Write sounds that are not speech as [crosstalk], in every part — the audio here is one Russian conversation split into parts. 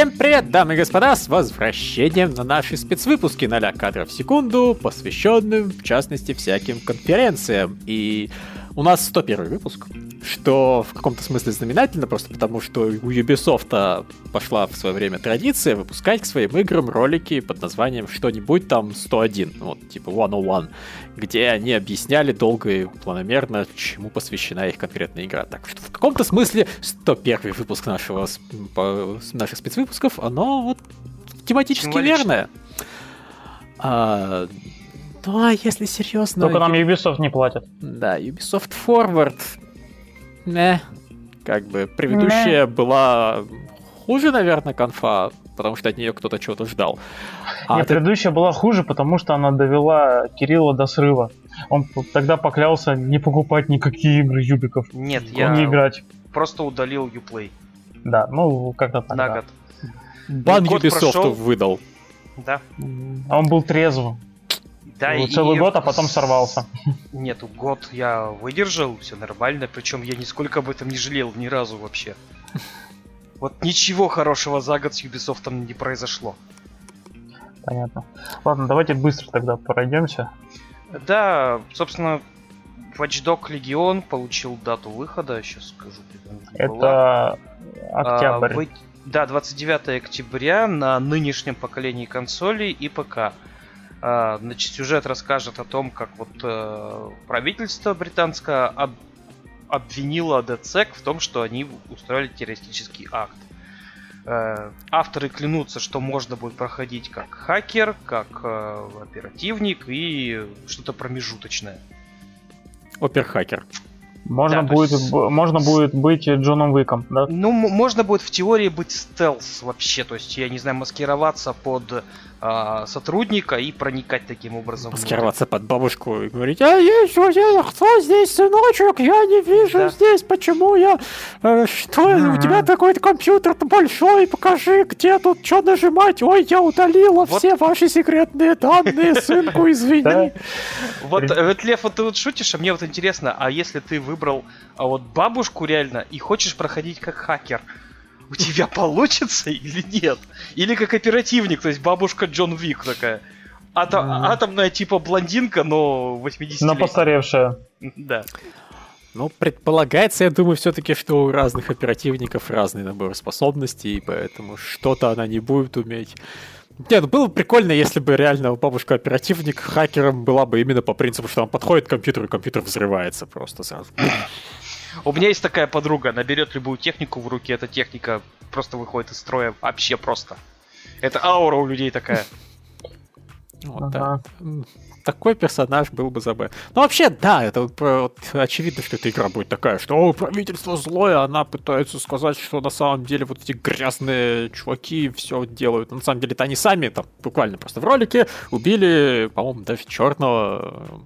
Всем привет, дамы и господа, с возвращением на наши спецвыпуски 0 кадров в секунду, посвященным, в частности, всяким конференциям. И у нас 101 выпуск, что в каком-то смысле знаменательно, просто потому что у Ubisoft пошла в свое время традиция выпускать к своим играм ролики под названием что-нибудь там 101, вот типа 101, где они объясняли долго и планомерно, чему посвящена их конкретная игра. Так что в каком-то смысле 101 выпуск нашего, наших спецвыпусков, оно вот тематически верное. А, ну, а если серьезно... Только нам Ubisoft не платят. Да, Ubisoft Forward... Не, как бы предыдущая не. была хуже, наверное, конфа, потому что от нее кто-то чего-то ждал. А Нет, ты... предыдущая была хуже, потому что она довела Кирилла до срыва. Он тогда поклялся не покупать никакие игры Юбиков. Нет, я не играть. просто удалил Uplay. Да, ну как-то так. На год. Бан Ubisoft прошел... выдал. Да. А он был трезвым. Да, ну, и... Целый год, а потом сорвался. Нет, год я выдержал, все нормально, причем я нисколько об этом не жалел ни разу вообще. Вот ничего хорошего за год с Ubisoft не произошло. Понятно. Ладно, давайте быстро тогда пройдемся. Да, собственно, Watch Dog Legion получил дату выхода, сейчас скажу. Это октябрь. А, вы... Да, 29 октября на нынешнем поколении консолей и ПК. А, значит, сюжет расскажет о том, как вот э, правительство британское об, обвинило DCEC в том, что они устроили террористический акт. Э, авторы клянутся, что можно будет проходить как хакер, как э, оперативник и что-то промежуточное. Оперхакер. Можно, да, будет, есть... можно будет быть Джоном Уиком, да? Ну, можно будет в теории быть стелс вообще, то есть, я не знаю, маскироваться под а, сотрудника и проникать таким образом. Маскироваться под бабушку и говорить, а есть, я, кто здесь, сыночек, я не вижу да. здесь, почему я, э, что, mm-hmm. у тебя такой компьютер-то большой, покажи, где тут что нажимать, ой, я удалила вот. все ваши секретные данные, сынку, извини. [laughs] Вот, вот, Лев, вот ты вот шутишь, а мне вот интересно, а если ты выбрал а вот бабушку реально и хочешь проходить как хакер, у тебя [laughs] получится или нет? Или как оперативник, то есть бабушка Джон Вик такая. Атом, mm. Атомная типа блондинка, но 80 Но постаревшая. Да. Ну, предполагается, я думаю, все-таки, что у разных оперативников разный набор способностей, и поэтому что-то она не будет уметь. Нет, ну было бы прикольно, если бы реально бабушка оперативник хакером была бы именно по принципу, что он подходит к компьютеру, и компьютер взрывается просто сразу. [clears throat] У меня есть такая подруга, она берет любую технику в руки, эта техника просто выходит из строя вообще просто. Это аура у людей такая. [laughs] Вот, ага. да. Такой персонаж был бы забавен. Ну, вообще, да, это вот, вот, очевидно, что эта игра будет такая, что о, правительство злое, она пытается сказать, что на самом деле вот эти грязные чуваки все делают. Но на самом деле это они сами там буквально просто в ролике убили, по-моему, даже черного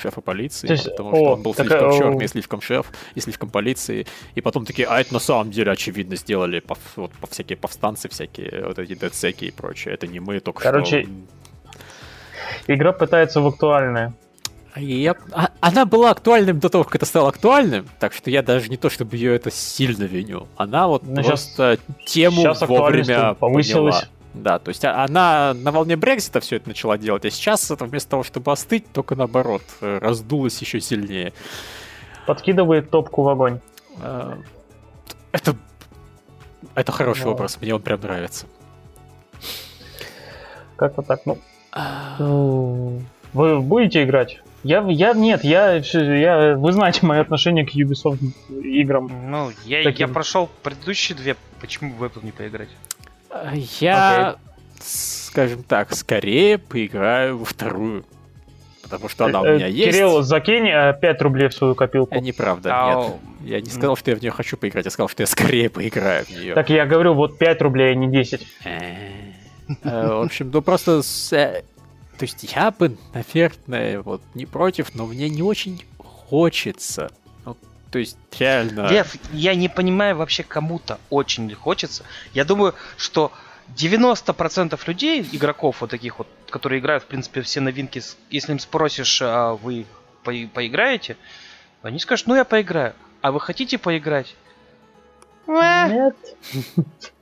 шефа полиции, То есть, потому что он был так, слишком о... черный, слишком шеф, и слишком полиции. И потом такие, а это на самом деле очевидно сделали по, вот, по всякие повстанцы, всякие вот эти децеки и прочее. Это не мы, только Короче, что... игра пытается в актуальное. Я... А, она была актуальным до того, как это стало актуальным, так что я даже не то, чтобы ее это сильно виню. Она вот Но ну, просто сейчас, тему сейчас вовремя повысилась. Поняла. Да, то есть а, она на волне Брекзита все это начала делать, а сейчас это вместо того, чтобы остыть, только наоборот, э, раздулась еще сильнее. Подкидывает топку в огонь. А, это, это хороший Но... образ, мне он прям нравится. Как-то так, ну... Ну... Вы будете играть? Я, я нет, я, я, вы знаете мое отношение к Ubisoft играм. Ну, я, я прошел предыдущие две, почему в эту не поиграть? Я, okay. скажем так, скорее поиграю во вторую. Потому что она у меня есть. Кирилл, закинь 5 э, рублей в свою копилку. Это неправда, а, нет. Я не сказал, что я в нее хочу поиграть, я сказал, что я скорее поиграю в нее. Так я говорю, вот 5 рублей, а не 10. Э, в общем, ну просто... Э, то есть я бы, наверное, вот не против, но мне не очень хочется то есть реально... Лев, я не понимаю вообще кому-то очень хочется. Я думаю, что 90% людей, игроков вот таких вот, которые играют, в принципе, все новинки, если им спросишь, а вы по поиграете, они скажут, ну я поиграю. А вы хотите поиграть? Нет.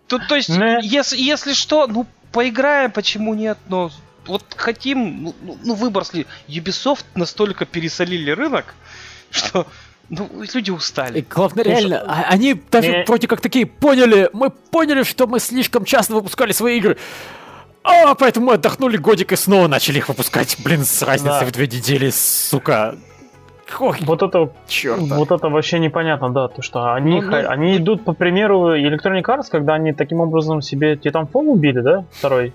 Тут, то есть, если, если что, ну, поиграем, почему нет, но вот хотим, ну, ну, ну, выбор сли- Ubisoft настолько пересолили рынок, что ну, люди И устали. главное, Слушай, реально, а- они даже не- вроде как такие поняли, мы поняли, что мы слишком часто выпускали свои игры. А, поэтому мы отдохнули годик и снова начали их выпускать. Блин, с разницей Да. в две недели, сука. Ой, Вот это, черт. вот это вообще непонятно, да, то что они, Ну, ха- ну, они идут по примеру Electronic Arts, когда они таким образом себе Titanfall убили, да, второй?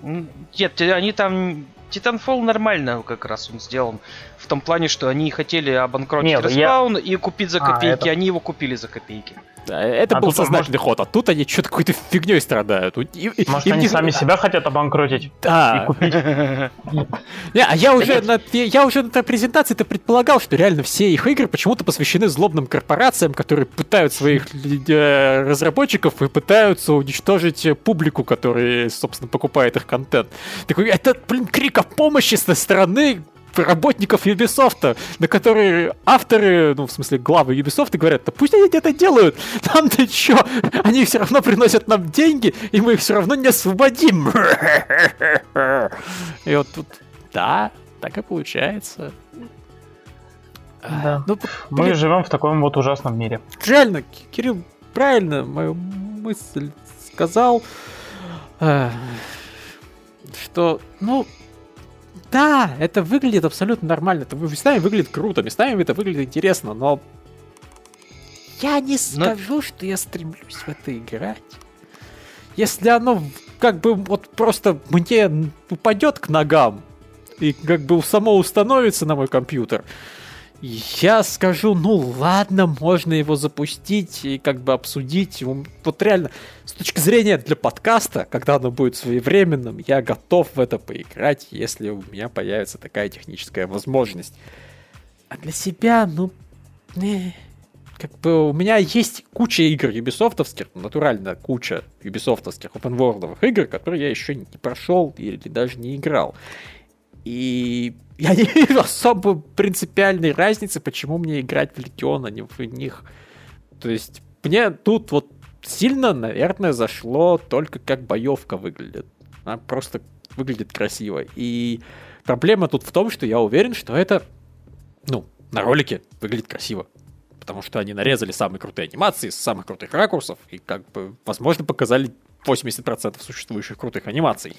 Нет, они там... Titanfall нормально как раз он сделан. В том плане, что они хотели обанкротить Нет, я- респаун и купить за А, копейки. это- Они его купили за копейки. Да, это А был сознательный ход, а тут они что-то какой-то фигней страдают. И- Может, им они не- сами себя хотят обанкротить Да. и купить? [laughs] Не, а я уже, на, я, уже на презентации-то предполагал, что реально все их игры почему-то посвящены злобным корпорациям, которые пытают своих э, разработчиков и пытаются уничтожить э, публику, которая, собственно, покупает их контент. Такой, это, блин, крик о помощи со стороны работников Ubisoft, на которые авторы, ну, в смысле, главы Ubisoft говорят, да пусть они это делают, нам-то чё, они все равно приносят нам деньги, и мы их все равно не освободим. И вот тут, да, так и получается. Да. Ну, Мы блин, живем в таком вот ужасном мире. реально, Ки- Кирилл правильно мою мысль сказал, э, что, ну, да, это выглядит абсолютно нормально, это местами выглядит круто, местами это выглядит интересно, но я не скажу, что я стремлюсь в это играть. Если оно как бы вот просто мне упадет к ногам и как бы само установится на мой компьютер, я скажу, ну ладно, можно его запустить и как бы обсудить. Вот реально, с точки зрения для подкаста, когда оно будет своевременным, я готов в это поиграть, если у меня появится такая техническая возможность. А для себя, ну, не, как бы у меня есть куча игр юбисофтовских, натурально куча юбисофтовских open игр, которые я еще не прошел или даже не играл. И я не вижу особо принципиальной разницы, почему мне играть в Легион, а не в них. То есть мне тут вот сильно, наверное, зашло только как боевка выглядит. Она просто выглядит красиво. И проблема тут в том, что я уверен, что это, ну, на ролике выглядит красиво. Потому что они нарезали самые крутые анимации с самых крутых ракурсов и, как бы, возможно, показали 80% существующих крутых анимаций.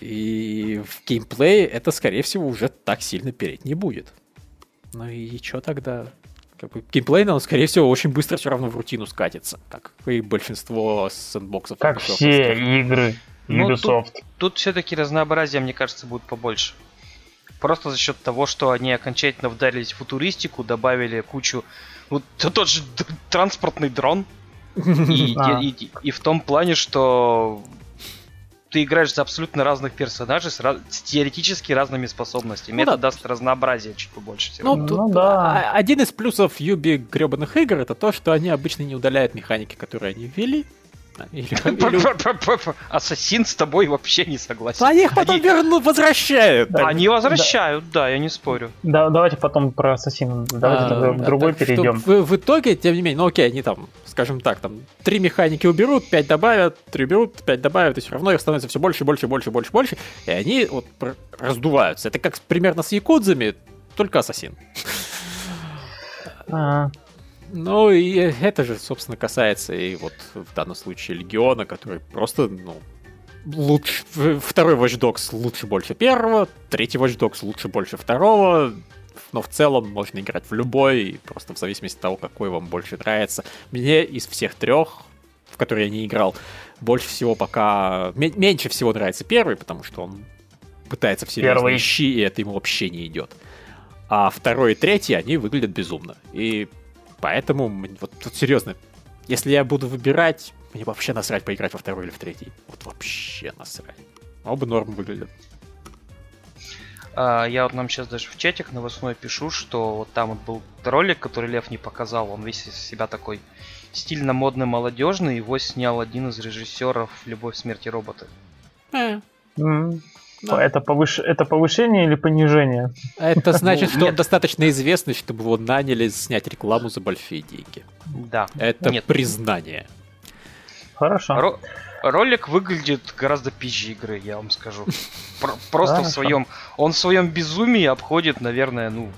И в геймплее это, скорее всего, уже так сильно переть не будет. Ну и что тогда? Как бы геймплей, он, скорее всего, очень быстро все равно в рутину скатится, как и большинство сэндбоксов. Как Ubisoft. все игры Ну, Ubisoft. Тут все-таки разнообразие, мне кажется, будет побольше. Просто за счет того, что они окончательно вдарились в футуристику, добавили кучу... Вот т- тот же транспортный дрон. [laughs] И, А. и- и- и в том плане, что ты играешь за абсолютно разных персонажей с, раз- с теоретически разными способностями. Ну Это да. даст разнообразие чуть побольше. всего. Ну, Ну тут да. а- один из плюсов Юби гребаных игр это то, что они обычно не удаляют механики, которые они ввели. А, Или, или- Ассасин с тобой вообще не согласен. Они их потом Они- вернут, возвращают. Да. Они возвращают, да, я не спорю. Да, давайте потом про Ассасина. Давайте А, в другой перейдем. В, в итоге, тем не менее, ну окей, они там, скажем так, там три механики уберут, пять добавят, три уберут, пять добавят, и все равно их становится все больше, больше, больше, больше, больше, и они вот раздуваются. Это как примерно с якудзами, только ассасин. Ну и это же, собственно, касается и вот в данном случае Легиона, который просто, ну, лучше, второй Watch Dogs лучше больше первого, третий Watch Dogs лучше больше второго, но в целом можно играть в любой, просто в зависимости от того, какой вам больше нравится. Мне из всех трех, в которые я не играл, больше всего пока... ме- меньше всего нравится первый, потому что он пытается в серьезные Первый. щи, и это ему вообще не идет. А второй и третий, они выглядят безумно. И поэтому, вот тут серьезно, если я буду выбирать, мне вообще насрать поиграть во второй или в третий. Вот вообще насрать. Оба норм выглядят. А, я вот нам сейчас даже в чатик новостной пишу, что вот там вот был ролик, который Лев не показал, он весь из себя такой стильно модный, молодежный, его снял один из режиссеров «Любовь, смерти роботы». М. да. Это, повыш... это повышение или понижение? Это значит, что он достаточно известный, чтобы его наняли снять рекламу за большие деньги. Да. Это Нет. признание. Хорошо. Ро- ролик выглядит гораздо пизже игры, я вам скажу. Про- просто в своем, он в своем безумии обходит, наверное, ну,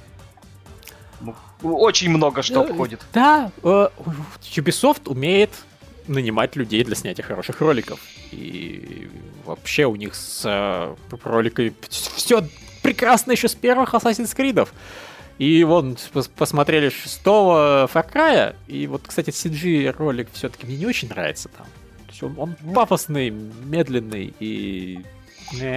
ну, очень много что Э, обходит. Да, э, Ubisoft умеет нанимать людей для снятия хороших роликов. И вообще у них с э, роликами все прекрасно еще с первых Assassin's Creed. И вон, пос- посмотрели шестого Far Cry, и вот, кстати, CG ролик все-таки мне не очень нравится там. То есть он, он пафосный, медленный и...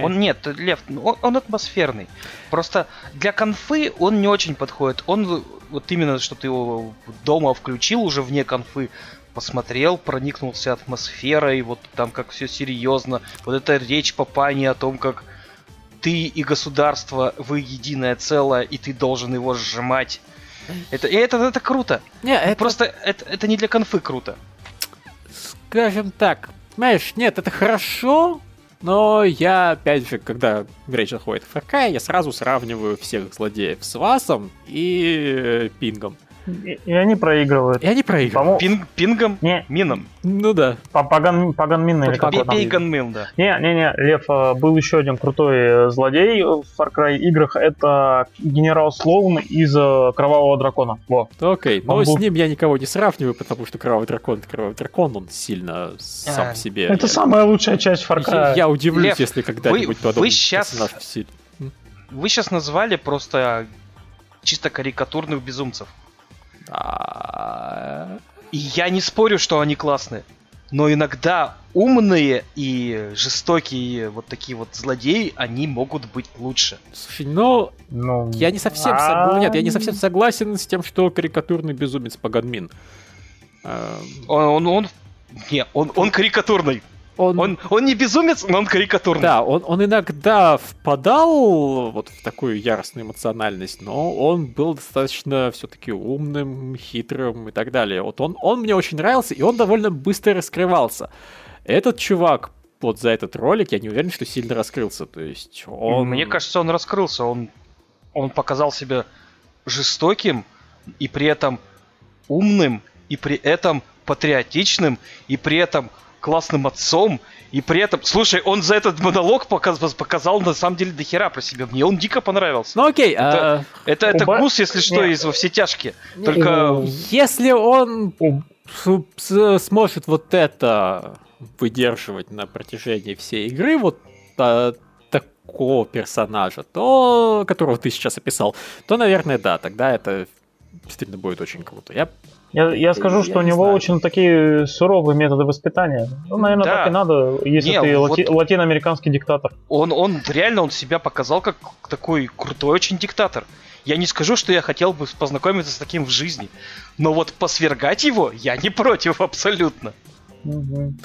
Он нет, Лев, ну, он, он атмосферный. Просто для конфы он не очень подходит. Он вот именно, что ты его дома включил уже вне конфы, посмотрел, проникнулся атмосферой, вот там как все серьезно. Вот эта речь Папани о том, как ты и государство, вы единое целое, и ты должен его сжимать. Это, это, это круто. Не, это Просто это, это не для конфы круто. скажем так, понимаешь, нет, это хорошо, но я, опять же, когда речь заходит Far Cry, я сразу сравниваю всех злодеев с Васом и Пингом. И, и они проигрывают. И они проигрывают. По-моему, Пинг, пингом, не, мином. Ну да. по- паган, паган Мин или как там? Бейган мил, да. Не, не, не, Лев, э, был еще один крутой э, злодей в Far Cry играх. Это генерал Слоун из э, Кровавого Дракона. Во. Окей, но Он с был- ним я никого не сравниваю, потому что Кровавый Дракон, это Кровавый Дракон, он сильно сам А, себе. Это Я- самая лучшая часть Far я, Cry. я удивлюсь, Лев, если когда-нибудь подобный вы силь- Вы сейчас назвали просто чисто карикатурных безумцев. И я не спорю, что они классные. Но иногда умные и жестокие вот такие вот злодеи, они могут быть лучше. Слушай, ну, Ну, я не совсем а- согласен. Нет, я не совсем согласен с тем, что карикатурный безумец Паганмин. Эм, Он, он, он- не, он, он карикатурный. Он, Он, он не безумец, но он карикатурный. да, он, он иногда впадал вот в такую яростную эмоциональность, но он был достаточно все-таки умным, хитрым и так далее. Вот он, он мне очень нравился, и он довольно быстро раскрывался. Этот чувак вот за этот ролик, я не уверен, что сильно раскрылся. То есть он... Мне кажется, он раскрылся. Он, он показал себя жестоким и при этом умным, и при этом патриотичным, и при этом классным отцом, и при этом... Слушай, он за этот монолог показ- показал на самом деле дохера про себя. Мне он дико понравился. Ну окей, Это- а, Это, это Уба- гус, если что, Не. из во все тяжкие. Только если он сможет вот это выдерживать на протяжении всей игры, вот а, такого персонажа, то, которого ты сейчас описал, то, наверное, да, тогда это действительно будет очень круто. Я Я, я скажу, Я что у не него знаю. очень такие суровые методы воспитания. Ну, наверное, Да. так и надо, если Не, ты вот- лати- латиноамериканский диктатор. он, он реально он себя показал как такой крутой очень диктатор. Я не скажу, что я хотел бы познакомиться с таким в жизни. Но вот посвергать его я не против абсолютно. Мгм.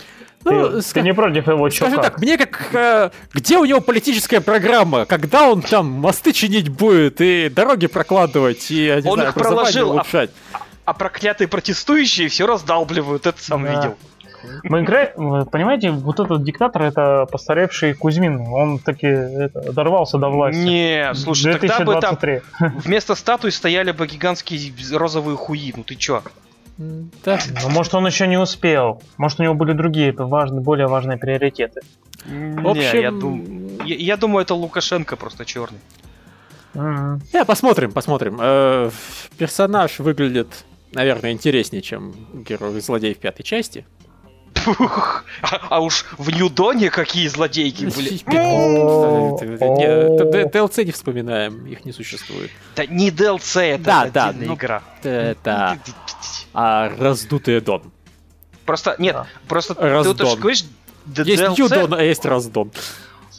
Ну, ты, ска- ты не против его, Скажем как? так, мне как... э, где у него политическая программа? Когда он там мосты чинить будет и дороги прокладывать, и, я не Он знаю, их образование проложил, а- улучшать? А проклятые протестующие все раздалбливают, это сам Да. видел. Мы играем, вы понимаете, вот этот диктатор это постаревший Кузьмин. Он таки это, дорвался до власти. Не, слушай, тогда бы там 2023. [laughs] вместо статуи стояли бы гигантские розовые хуи. Ну ты чё? Да. Ну, может, он еще не успел. Может, у него были другие важные, более важные приоритеты. В общем, Не, я, дум- я, я думаю, это Лукашенко просто черный. Мгм. Я посмотрим, посмотрим. Э, персонаж выглядит, наверное, интереснее, чем герой злодей в пятой части. А, а уж в Ньюдоне какие злодейки были. О, Не, вспоминаем, их не существует. Да не DLC, это Да, да, отдельная ну, игра. Это а, раздутый Дон. Просто, нет, Да. просто ты Раздон. вот уж говоришь, Есть Ньюдон, а есть раздон.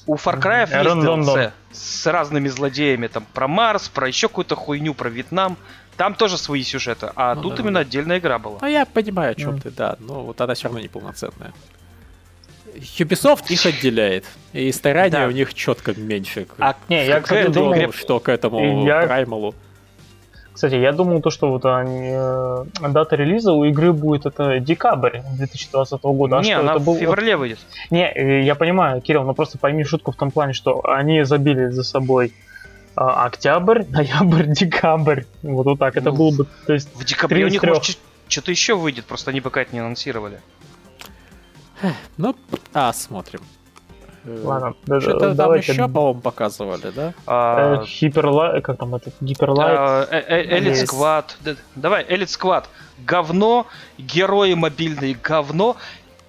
у Far Cry есть. DLC с разными злодеями, там про Марс, про еще какую-то хуйню, про Вьетнам. Там тоже свои сюжеты, а Ну тут да, именно да. отдельная игра была. Ну, я понимаю, о чем Мгм. ты, да, но вот она все равно неполноценная. Ubisoft их отделяет, и старания Да. у них четко меньше. А Не, я, к кстати, думал, игре- что к этому Я- Праймалу. Кстати, я думал, то, что вот они, э, дата релиза у игры будет это декабрь 2020 года. а не, что она это был... в феврале выйдет. Не, э, я понимаю, Кирилл, но просто пойми шутку в том плане, что они забили за собой а, октябрь, [laughs] ноябрь, декабрь. Вот, вот так. Это Ну, было бы, то есть, В декабре у них может что-то еще выйдет, просто они пока это не анонсировали. Ну, а, смотрим. Э, Ладно, да- Что-то там давайте. еще, по-моему, показывали, да? А, Э, Хиперлайт, как там этот, Гиперлайт. а, э- Элит. Сквад. Давай, Элит Сквад. Говно. Герои мобильные. Говно.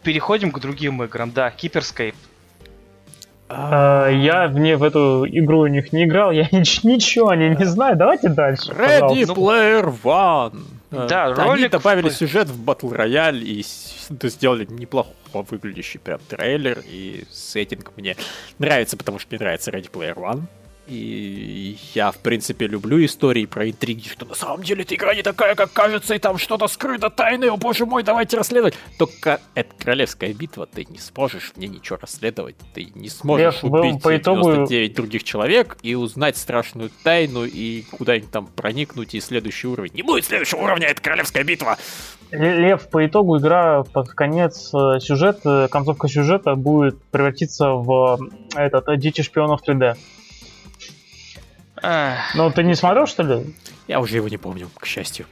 Переходим к другим играм. Да, Киперскейп. Э, Я в, не, в эту игру у них не играл, я [laughs] нич- ничего о ней не знаю. Давайте дальше. Ready пожалуйста. Player One. Э, Да, Они ролик добавили сюжет в Battle Royale и сделали неплохо выглядящий прям трейлер. И сеттинг мне нравится, потому что мне нравится Ready Player One. И я, в принципе, люблю истории про интриги, что на самом деле эта игра не такая, как кажется, и там что-то скрыто, тайное, о боже мой, давайте расследовать. Только это королевская битва, ты не сможешь мне ничего расследовать, ты не сможешь Лев, убить по итогу- 99 других человек и узнать страшную тайну и куда-нибудь там проникнуть и следующий уровень. Не будет следующего уровня, это королевская битва. Лев, по итогу игра под конец э, сюжет, э, концовка сюжета будет превратиться в э, этот Дети шпионов 3D. Ну, ты не смотрел, что ли? Я уже его не помню, к счастью.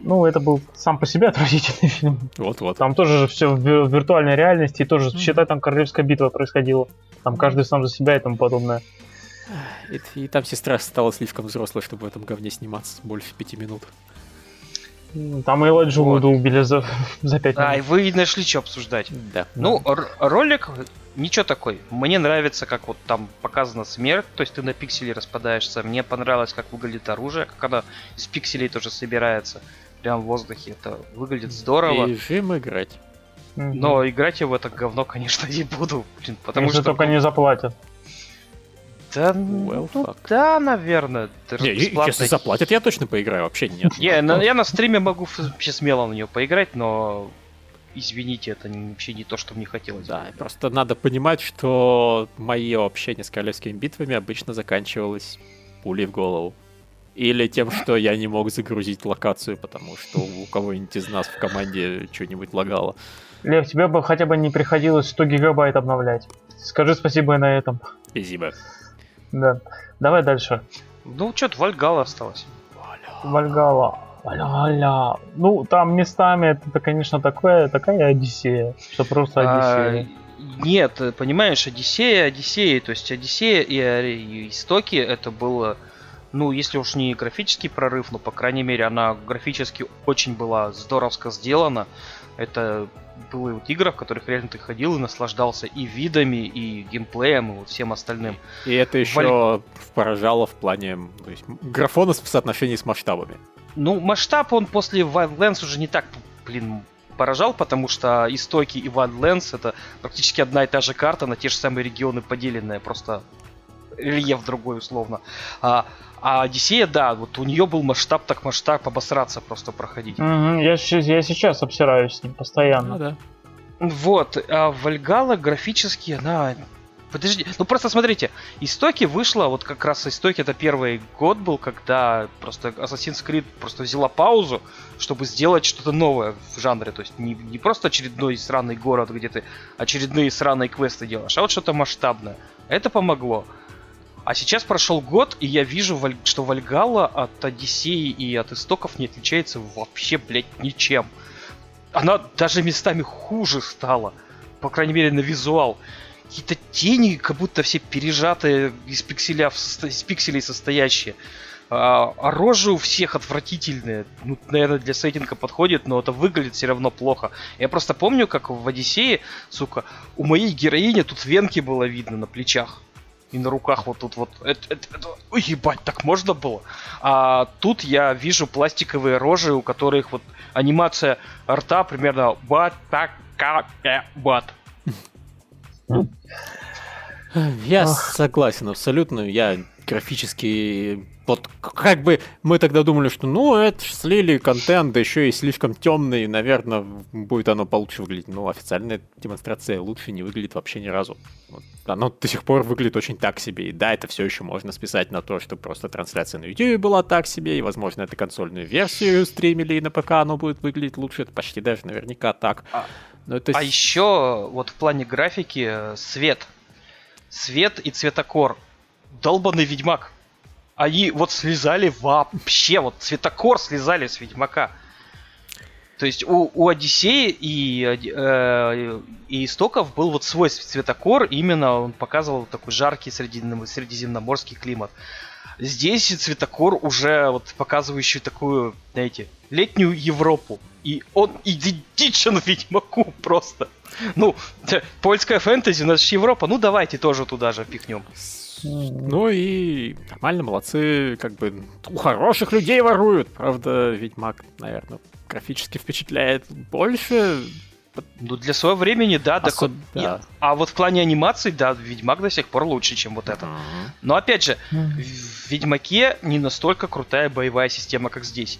Ну, это был сам по себе отвратительный [laughs] фильм. Вот-вот. Там тоже же все в ви- виртуальной реальности, и тоже, считай, там королевская битва происходила. Там каждый сам за себя и тому подобное. И, и там сестра стала слишком взрослой, чтобы в этом говне сниматься больше пяти минут. Там Элайджу Вот. Убили за, [laughs] за 5 Ай, минут. вы нашли что обсуждать. Да. Ну, ролик ничего такой. Мне нравится, как вот там показана смерть, то есть ты на пиксели распадаешься. Мне понравилось, как выглядит оружие, как оно из пикселей тоже собирается. Прям в воздухе. Это выглядит здорово. Режим играть. Но играть я в это говно, конечно, [laughs] не буду. Блин, потому Если что... только не заплатят. Да, Well, ну, fuck. да, наверное. Не, бесплатно- если заплатят, я точно поиграю. Вообще нет. Не, на- я на стриме могу вообще смело на нее поиграть, но извините, это не- вообще не то, что мне хотелось. Да, просто надо понимать, что мое общение с королевскими битвами обычно заканчивалось пулей в голову. Или тем, что я не мог загрузить локацию, потому что у кого-нибудь из нас в команде что-нибудь лагало. Лев, тебе бы хотя бы не приходилось 100 гигабайт обновлять. Скажи спасибо и на этом. Спасибо. Да. Давай дальше. Ну, что-то Вальгала осталось. Вальгала. Вальгала. Ну, там местами это, конечно, такое, такая Одиссея, что просто А, Одиссея. нет, э, понимаешь, Одиссея, Одиссея, то есть Одиссея и, э, и Истоки это было, ну, если уж не графический прорыв, но, по крайней мере, она графически очень была здоровско сделана. Это были вот игры, в которых реально ты ходил и наслаждался и видами, и геймплеем, и вот всем остальным. И это еще поражало в плане то есть, графона в соотношении с масштабами. Ну, масштаб он после Wildlands уже не так, блин, поражал, потому что Истоки и Wildlands это практически одна и та же карта на те же самые регионы поделенная, просто рельеф другой условно. А, а Одиссея, да, вот у нее был масштаб так масштаб обосраться просто проходить. Мгм, я, я сейчас обсираюсь с ним постоянно. Ну да. Вот, а Вальгала графически, она... Подожди, ну просто смотрите, Истоки вышла, вот как раз Истоки это первый год был, когда просто Assassin's Creed просто взяла паузу, чтобы сделать что-то новое в жанре. То есть не, не просто очередной сраный город, где ты очередные сраные квесты делаешь, а вот что-то масштабное. Это помогло. А сейчас прошел год, и я вижу, что Вальгала от Одиссеи и от Истоков не отличается вообще, блядь, ничем. Она даже местами хуже стала. По крайней мере, на визуал. Какие-то тени, как будто все пережатые из, пикселя, из пикселей состоящие. А, а рожи у всех отвратительные. Ну, наверное, для сеттинга подходит, но это выглядит все равно плохо. Я просто помню, как в Одиссее, сука, у моей героини тут венки было видно на плечах. И на руках вот тут вот. Это, это- это- ой, ебать, так можно было? А тут я вижу пластиковые рожи, у которых вот анимация рта примерно вот так, вот. Я Ах. согласен абсолютно. Я графически... Вот как бы мы тогда думали, что ну это ж слили контент, да еще и слишком темный, наверное, будет оно получше выглядеть. Но официальная демонстрация лучше не выглядит вообще ни разу. Вот. Оно до сих пор выглядит очень так себе. И да, это все еще можно списать на то, что просто трансляция на YouTube была так себе, и, возможно, это консольную версию стримили, и на ПК оно будет выглядеть лучше. Это почти даже наверняка так. А- Но это А еще вот в плане графики э, свет. Свет и цветокор. Долбанный Ведьмак. Они вот слезали вообще, вот цветокор слезали с Ведьмака. То есть у, у Одиссея и, э, и Истоков был вот свой цветокор, именно он показывал такой жаркий средиземно- средиземноморский климат. Здесь цветокор уже вот показывающий такую, знаете, летнюю Европу. И он идентичен Ведьмаку просто. Ну, польская фэнтези, у нас же Европа, ну давайте тоже туда же пихнем. Ну и нормально, молодцы, как бы у хороших людей воруют. Правда, Ведьмак, наверное, графически впечатляет больше. Ну, для своего времени, да, Особ... да. Нет. А вот в плане анимации, да, Ведьмак до сих пор лучше, чем вот это. Но опять же, в Ведьмаке не настолько крутая боевая система, как здесь.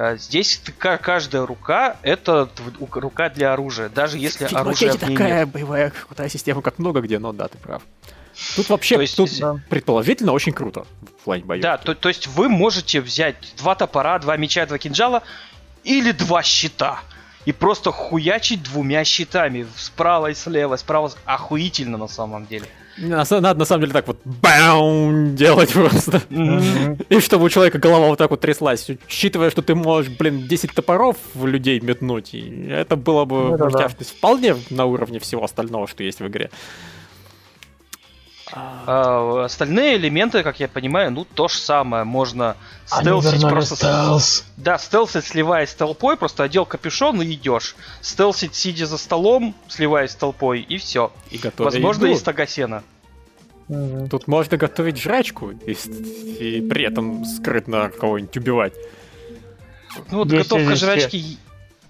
А, здесь каждая рука это рука для оружия, даже если в оружие в такая нет. боевая крутая система, как много где, но да, ты прав. Тут вообще, то есть, тут да. предположительно очень круто в плане боев. Да, то, то есть вы можете взять два топора, два меча, два кинжала или два щита и просто хуячить двумя щитами справа и слева, справа охуительно на самом деле. Надо на самом деле так вот баум делать просто. И чтобы у человека голова вот так вот тряслась, учитывая, что ты можешь, блин, 10 топоров в людей метнуть, это было бы это да. вполне на уровне всего остального, что есть в игре. А, остальные элементы, как я понимаю, ну то же самое. Можно стелсить просто... Стелс. Да, стелсить, сливаясь с толпой, просто одел капюшон и идешь. Стелсить, сидя за столом, сливаясь с толпой, и все. И Возможно, еду. есть тагасена. Тут можно готовить жрачку и, и при этом скрытно кого-нибудь убивать. Ну вот есть, готовка жрачки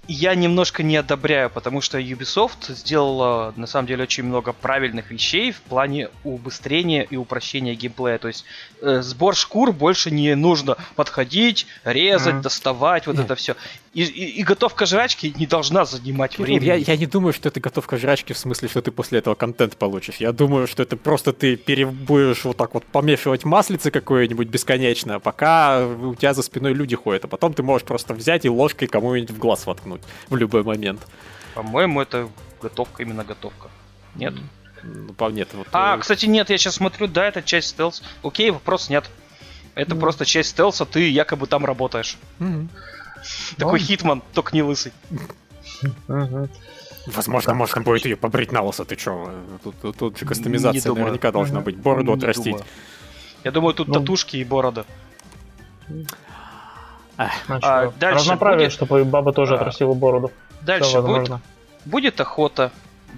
я немножко не одобряю, потому что Ubisoft сделала на самом деле очень много правильных вещей в плане убыстрения и упрощения геймплея. То есть э, сбор шкур больше не нужно подходить, резать, mm-hmm. доставать, вот Нет. это все. И, и, и готовка жрачки не должна занимать Кирилл, время. Я, я не думаю, что это готовка жрачки в смысле, что ты после этого контент получишь. Я думаю, что это просто ты пере, будешь вот так вот помешивать маслице какое-нибудь бесконечно, пока у тебя за спиной люди ходят, а потом ты можешь просто взять и ложкой кому-нибудь в глаз воткнуть в любой момент. По-моему, это готовка, именно готовка. Нет? Ну, по нет. Вот, а, э... кстати, нет, я сейчас смотрю, да, это часть стелс. Окей, вопрос нет. Это мм. просто часть стелса, ты якобы там работаешь. Mm-hmm. Такой хитман, только не лысый. Возможно, можно будет ее побрить на лысо, ты чё? Тут, тут, тут же кастомизация наверняка должна быть. Бороду отрастить. Я думаю, тут ну. татушки и борода. А, дальше Разноправие, будет... чтобы баба тоже а, отрастила бороду. Дальше будет, будет охота,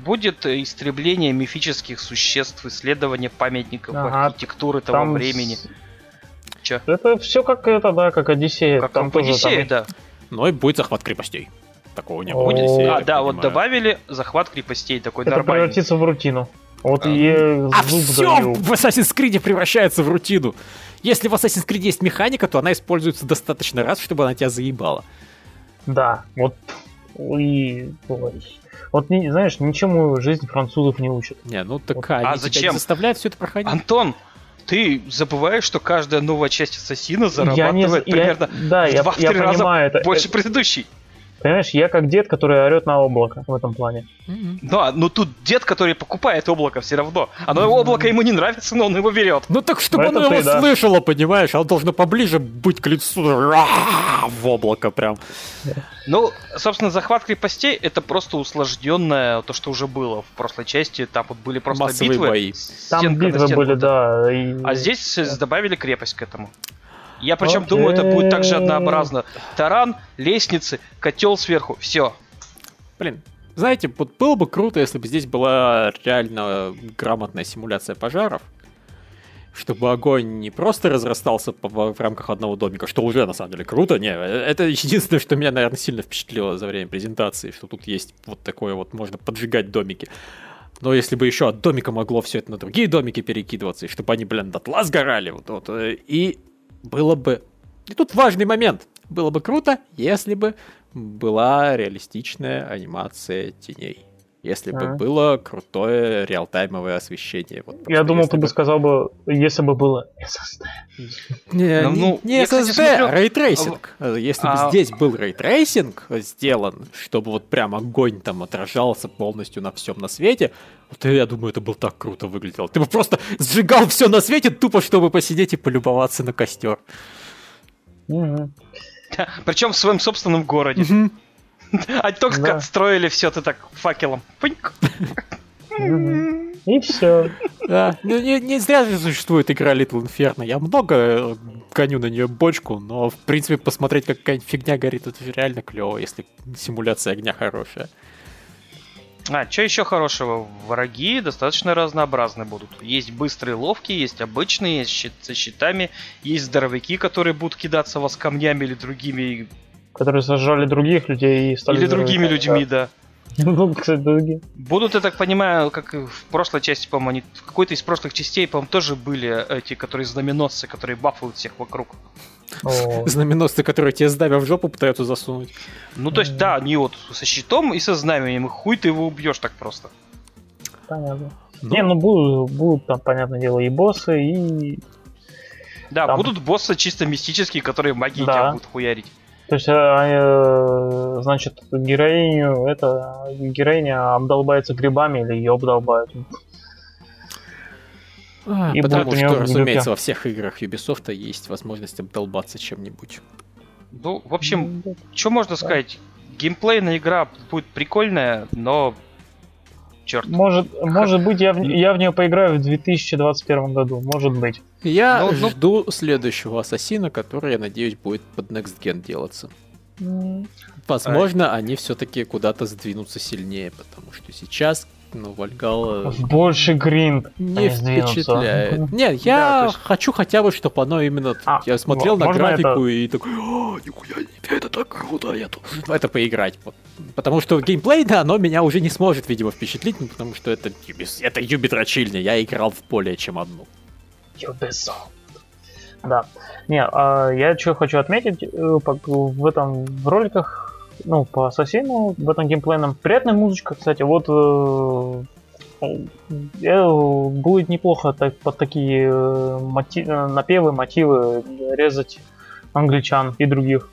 будет истребление мифических существ, исследование памятников ага, архитектуры того времени. Че? Это все как это, да, как Одиссея. Как там тоже, Одиссея, там... да. Ну и будет захват крепостей. Такого не будет. А, да, вот добавили захват крепостей такой это нормальный. превратится в рутину. Вот а, и а все в Assassin's Creed превращается в рутину. Если в Assassin's Creed есть механика, то она используется достаточно раз, чтобы она тебя заебала. Да, вот и вот знаешь, ничему жизнь французов не учит. Не, ну так вот. они а зачем заставляют все это проходить? Антон, ты забываешь, что каждая новая часть ассасина зарабатывает я не, примерно я, да, в 2-3 я, я раза понимаю, это, больше это, предыдущей. Понимаешь, я как дед, который орет на облако в этом плане. Да, но тут дед, который покупает облако все равно. Оно mm-hmm. облако ему не нравится, но он его берет. Ну так чтобы оно его да. слышало, понимаешь, оно должно поближе быть к лицу в облако прям. Ну, собственно, захват крепостей это просто усложненное то, что уже было в прошлой части. Там вот были просто Массовые битвы. Бои. Там битвы были, да. И... А здесь добавили крепость к этому. Я причем okay. думаю, это будет также однообразно. Таран, лестницы, котел сверху, все. Блин, знаете, вот было бы круто, если бы здесь была реально грамотная симуляция пожаров, чтобы огонь не просто разрастался в рамках одного домика, что уже на самом деле круто. Не, это единственное, что меня, наверное, сильно впечатлило за время презентации, что тут есть вот такое вот, можно поджигать домики. Но если бы еще от домика могло все это на другие домики перекидываться, и чтобы они, блин, дотла сгорали, вот, вот, э, и было бы... И тут важный момент. Было бы круто, если бы была реалистичная анимация теней. Если бы было крутое реалтаймовое освещение. Вот, Я думал, ты бы сказал бы, если бы было SSD. Не, ну, не, не SSD, смотрю... а ray tracing. Если а... бы здесь был ray tracing сделан, чтобы вот прям огонь там отражался полностью на всем на свете, вот я думаю, это было так круто выглядело. Ты бы просто сжигал все на свете, тупо чтобы посидеть и полюбоваться на костер. Причем в своем собственном городе. А только Да. отстроили все, ты так факелом. И все. Да, ну, не, не зря же существует игра Little Inferno. Я много э, гоню на нее бочку, но в принципе посмотреть, как какая-нибудь фигня горит, это реально клево, если симуляция огня хорошая. А, что еще хорошего? Враги достаточно разнообразны будут. Есть быстрые, ловкие, есть обычные, есть щит- со щитами, есть здоровяки, которые будут кидаться вас камнями или другими, Которые сожрали других людей и стали или другими здоровыми. людьми, да. [laughs] Ну, кстати, другие. Будут, я так понимаю, как и в прошлой части, по-моему, они в какой-то из прошлых частей, по-моему, тоже были эти, которые знаменосцы, которые бафают всех вокруг. [laughs] Знаменосцы, которые тебе сдавя в жопу пытаются засунуть. Ну, то есть, да, они вот со щитом и со знаменем, и хуй ты его убьешь так просто. Понятно. Ну, Не, ну будут, будут там, понятное дело, и боссы, и... Да, Там- будут боссы чисто мистические, которые магией Да. тебя будут хуярить. То есть, э, э, значит, героиню, это героиня обдолбается грибами или ее обдолбают. а, и потому что, разумеется, во всех играх Ubisoft есть возможность обдолбаться чем-нибудь. Ну, в общем, что можно сказать? Геймплейная игра будет прикольная, но... Черт. Может, может быть, я в, я в нее поиграю в 2021 году. Может быть. Я Ну, ну- жду следующего Ассасина, который, я надеюсь, будет под Next Gen делаться. Возможно, они все-таки куда-то сдвинутся сильнее, потому что сейчас, ну, Вальгала Больше гринд. не впечатляет. Нет, я Да, есть- хочу хотя бы, чтобы оно именно... А, я смотрел на графику и такой, «О, нихуя себе, это так круто, я в это поиграть. Вот. Потому что геймплей, да, оно меня уже не сможет, видимо, впечатлить, ну, потому что это, Юбис- это Юби Дрочильня, я играл в более чем одну. Ubisoft. Да. Не, а я что хочу отметить, э, в этом в роликах, ну, по Ассасину, в этом геймплейном, приятная музычка, кстати, вот э, э, будет неплохо так, под такие э, моти- э, напевы, мотивы резать англичан и других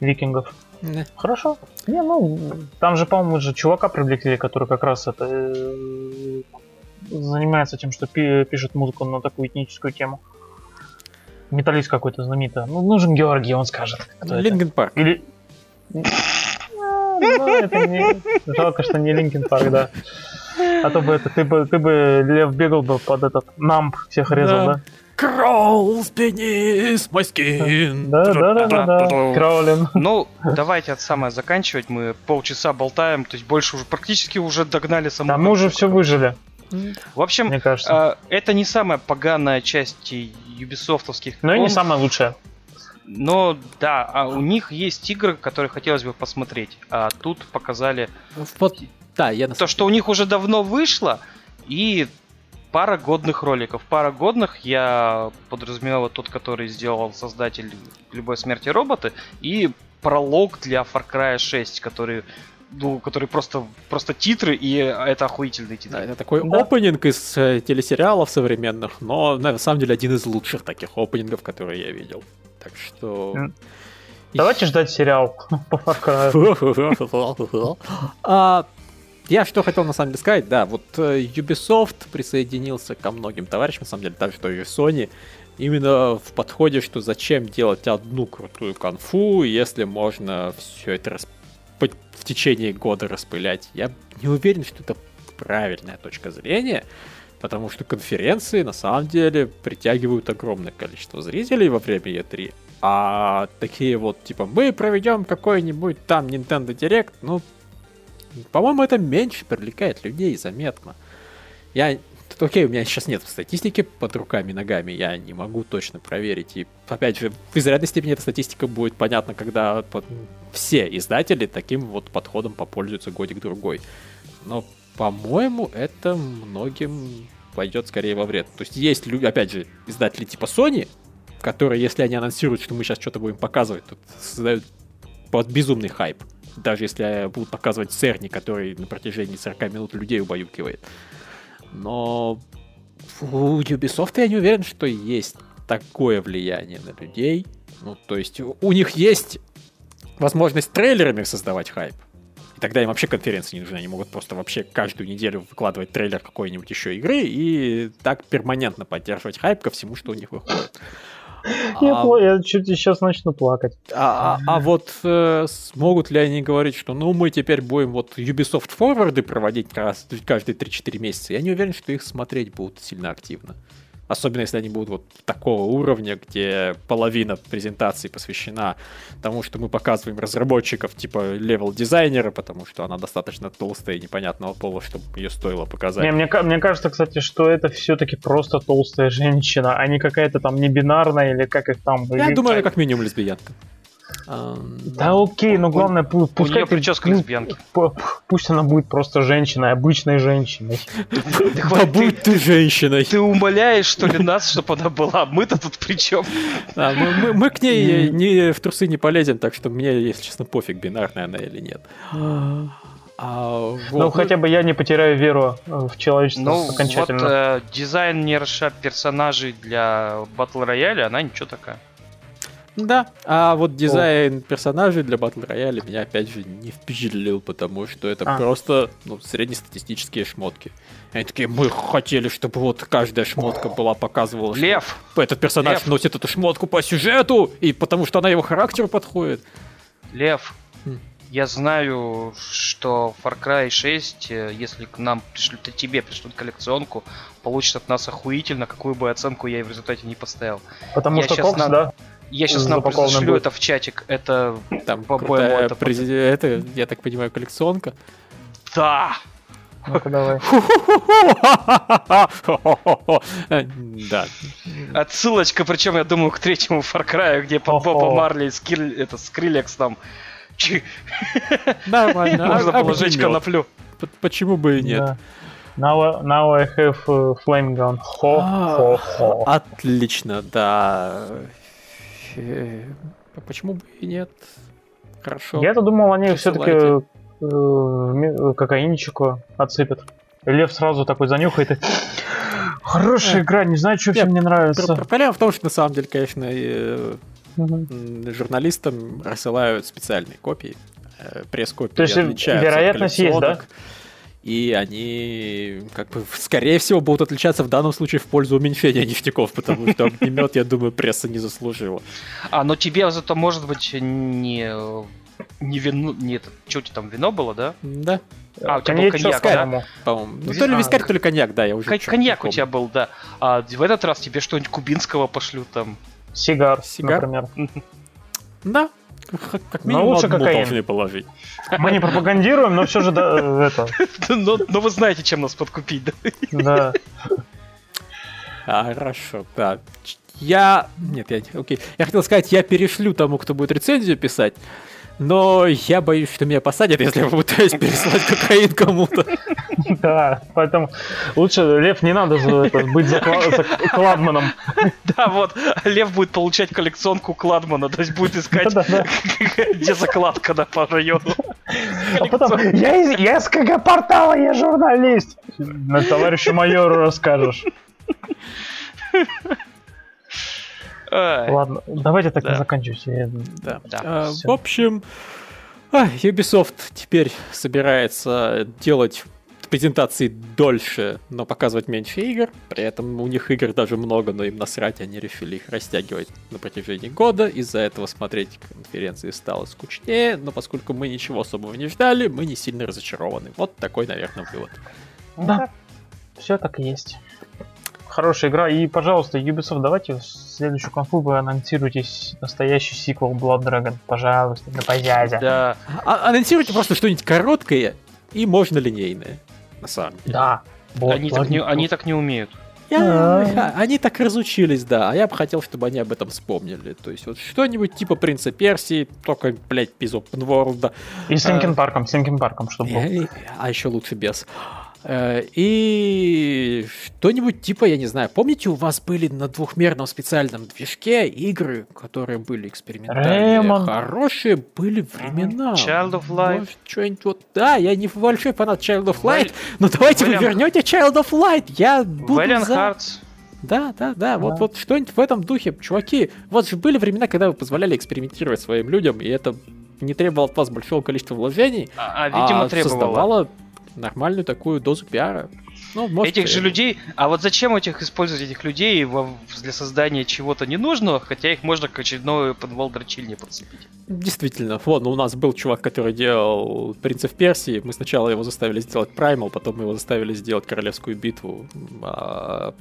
викингов. Не. Хорошо. Не, ну, там же, по-моему, же чувака привлекли, который как раз это э, занимается тем, что пи- пишет музыку на такую этническую тему. Металлист какой-то знаменитый. Ну, нужен Георгий, он скажет. Linkin Park. Или... Ну, это не... Жалко, что не Linkin Park, да. А то бы это, ты бы, ты бы Лев бегал бы под этот Numb всех резал, Да. да? Beneath my skin. Да, да, да, да, да. Crawling. Ну, давайте это самое заканчивать. Мы полчаса болтаем, то есть больше уже практически уже догнали саму. А мы уже все выжили, В общем, мне кажется. а, это не самая поганая часть юбисофтовских Но и не самое лучшее. Но да, а у них есть игры, которые хотелось бы посмотреть. А тут показали Вот, да, я то, что у них уже давно вышло, и пара годных роликов. Пара годных я подразумевал тот, который сделал создатель Любой смерти роботы, и пролог для Far Cry 6, который ну, который просто, просто титры, и это охуительные Да, титры. это такой Да. опенинг из э, телесериалов современных, но на самом деле один из лучших таких опенингов, которые я видел. Так что... М. Давайте ждать сериал [laughs] по Far [laughs] Cry. А, Я что хотел на самом деле сказать, да, вот э, Ubisoft присоединился ко многим товарищам, на самом деле, даже той же Sony, именно в подходе, что зачем делать одну крутую конфу, если можно все это рас- по- в течение года распылять. Я не уверен, что это правильная точка зрения, потому что конференции на самом деле притягивают огромное количество зрителей во время E3. А такие вот, типа, мы проведем какой-нибудь там Nintendo Direct, ну, по-моему, это меньше привлекает людей заметно. Я... Тут, Окей, у меня сейчас нет статистики под руками ногами, я не могу точно проверить. И, опять же, в изрядной степени эта статистика будет понятна, когда все издатели таким вот подходом попользуются годик-другой. Но, по-моему, это многим пойдет скорее во вред. То есть есть люди, опять же, издатели типа Sony, которые, если они анонсируют, что мы сейчас что-то будем показывать, то создают под безумный хайп. Даже если будут показывать Церни, который на протяжении 40 минут людей убаюкивает. Но у Ubisoft я не уверен, что есть такое влияние на людей. Ну, то есть у них есть возможность трейлерами создавать хайп. И тогда им вообще конференции не нужны. Они могут просто вообще каждую неделю выкладывать трейлер какой-нибудь еще игры и так перманентно поддерживать хайп ко всему, что у них выходит. Я, пла- я чуть сейчас начну плакать. А, а- а вот э, смогут ли они говорить, что ну мы теперь будем вот Ubisoft форварды проводить раз, каждые 3-4 месяца? Я не уверен, что их смотреть будут сильно активно. Особенно если они будут вот такого уровня, где половина презентации посвящена тому, что мы показываем разработчиков типа level дизайнера, потому что она достаточно толстая и непонятного пола, чтобы ее стоило показать. Не, мне, мне кажется, кстати, что это все-таки просто толстая женщина, а не какая-то там не бинарная или как их там. Я или- думаю, как минимум лесбиянка. Да окей, но главное, У пускай... нее ты- прическа лесбиянки. Пусть она будет просто женщиной, обычной женщиной. Да будь ты женщиной. Ты умоляешь, что ли, нас, чтобы она была? Мы-то тут при чем? Да, мы, к ней не, в трусы не полезем, так что мне, если честно, пофиг, бинарная она или нет. А, вот. Ну, хотя бы я не потеряю веру э, в человечество Ну, вот окончательно. э, дизайнерша персонажей для батл рояля, она ничего такая. Да, а вот дизайн персонажей для батл рояля меня опять же не впечатлил, потому что это А. просто ну, среднестатистические шмотки. Они такие, мы хотели, чтобы вот каждая шмотка была показывала, что Лев! этот персонаж Лев. носит эту шмотку по сюжету, и потому что она его характеру подходит. Лев! М. Я знаю, что Far Cry 6, э, если к нам пришлют, и тебе пришлют коллекционку, получит от нас охуительно, какую бы оценку я и в результате не поставил. Потому я что Кокс, на- да? Я сейчас нам Запакованным пришлю это в чатик. Это Там По-моему, крутая это прези- это, я так понимаю, коллекционка. да! Ну-ка давай. [laughs] Да. Отсылочка, причем, я думаю, к третьему Far Cry, где под. Боба Марли это, Скрилекс там Нормально. можно а- положить огнемет. коноплю. Почему бы и нет? Now, I- now I have uh, flame gun. Хо-хо-хо. Отлично, да. Э, Почему бы и нет? Хорошо. Я-то думал, они все-таки кокаинчику отсыпят. Лев сразу такой занюхает и... Хорошая игра, не знаю, что всем мне нравится. Проблема в том, что на самом деле, конечно, э, журналистам рассылают специальные копии. Э, Пресс-копии То есть, э, вероятность есть, да? И они, как бы, скорее всего, будут отличаться в данном случае в пользу уменьшения ништяков, потому что огнемет, я думаю, пресса не заслужила. А, но тебе зато, может быть, не... Не вино... Не это... Что у тебя там, вино было, да? Да, А, у тебя был Коньячок, коньяк, да? по-моему. по-моему. Ну, Вис- то ли а, вискарь, то ли коньяк, да, я уже Кон- Коньяк у тебя был, да. А в этот раз тебе что-нибудь кубинского пошлют там. Сигар, Сигар? например. Да, как, как Но минимум лучше одну кокаин. должны положить. Мы не пропагандируем, но все же да, э, это. [laughs] но, но вы знаете, чем нас подкупить, да? Да. А, хорошо, да. Я... Нет, я... Окей. Я хотел сказать, я перешлю тому, кто будет рецензию писать, но я боюсь, что меня посадят, если я попытаюсь переслать кокаин кому-то. [laughs] Да, поэтому лучше, Лев, не надо быть за кладманом. [laughs] Да, вот. Лев будет получать коллекционку Кладмана, то есть будет искать, [laughs] где закладка да, по району. А потом, я из, КГ-портала, я журналист. На товарищу майору расскажешь. Ладно, давайте так Да. и заканчивать. Я- Да. Да, А, в общем, а, Ubisoft теперь собирается делать презентации дольше, но показывать меньше игр. При этом у них игр даже много, но им насрать, они решили их растягивать на протяжении года. Из-за этого смотреть конференции стало скучнее, но поскольку мы ничего особого не ждали, мы не сильно разочарованы. Вот такой, наверное, вывод. Да, все так и есть. Хорошая игра. И, пожалуйста, Ubisoft, давайте в следующую конфу вы анонсируйте настоящий сиквел Blood Dragon. Пожалуйста, на позязе. Да. А- анонсируйте просто что-нибудь короткое и можно линейное. На самом деле. Да. Вот, Они так, не, они так не умеют. Я- А. Они так разучились, да. А я бы хотел, чтобы они об этом вспомнили. То есть вот что-нибудь типа Принца Персии, только, блядь, без open world. И с Линкен Парком, с Линкен Парком, чтобы. А еще лучше без. Э, И что-нибудь типа, я не знаю, помните, у вас были на двухмерном специальном движке игры, которые были экспериментальные, Ремон. хорошие были времена. Child of Light. Может, что-нибудь вот... Да, я не большой фанат Child of Light, но давайте вы Valiant- вернете Child of Light, я буду Valiant за. Hearts. Да, да, да, вот, Да. вот что-нибудь в этом духе. Чуваки, у вас же были времена, когда вы позволяли экспериментировать своим людям, и это не требовало от вас большого количества вложений, А, а, видимо, а требовало. создавало нормальную такую дозу пиара. Ну, может, этих же людей, а вот зачем этих использовать этих людей для создания чего-то ненужного, хотя их можно к очередной подвал дрочильни подцепить? Действительно, вот, ну, у нас был чувак, который делал Принцев Персии, мы сначала его заставили сделать Праймал, потом мы его заставили сделать Королевскую битву. А...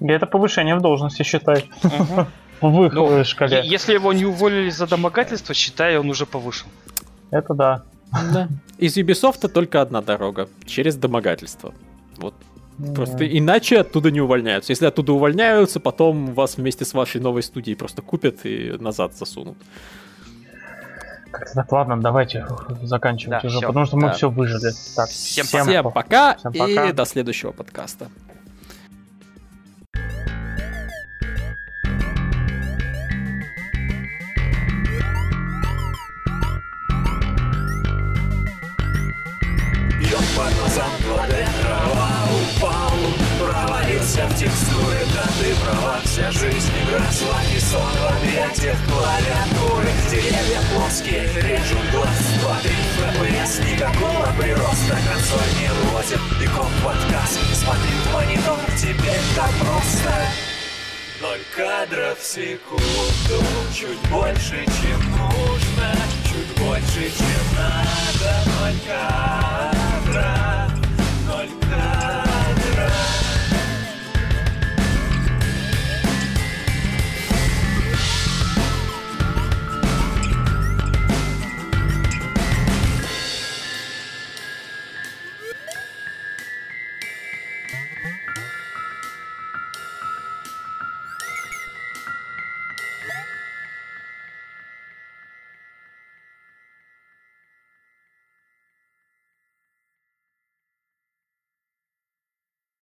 Это повышение в должности, считай. [laughs] В их ну, шкале. Если его не уволили за домогательство, считай, он уже повышен. Это да. Да. Из Ubisoft только одна дорога. Через домогательство. Вот. Просто иначе оттуда не увольняются. Если оттуда увольняются, потом вас вместе с вашей новой студией просто купят и назад засунут. Как-то так, ладно, давайте заканчивать да, уже, все, потому что мы да. все выжили. Так, всем, всем, всем пока, всем пока и до следующего подкаста. Вся жизнь игра, сладкий сон в объятиях клавиатуры Деревья плоские, режут глаз 2-3 FPS, никакого прироста Консоль не лозит, и комп подкаст Смотри в монитор, теперь так просто. Ноль кадров в секунду Чуть больше, чем нужно. Чуть больше, чем надо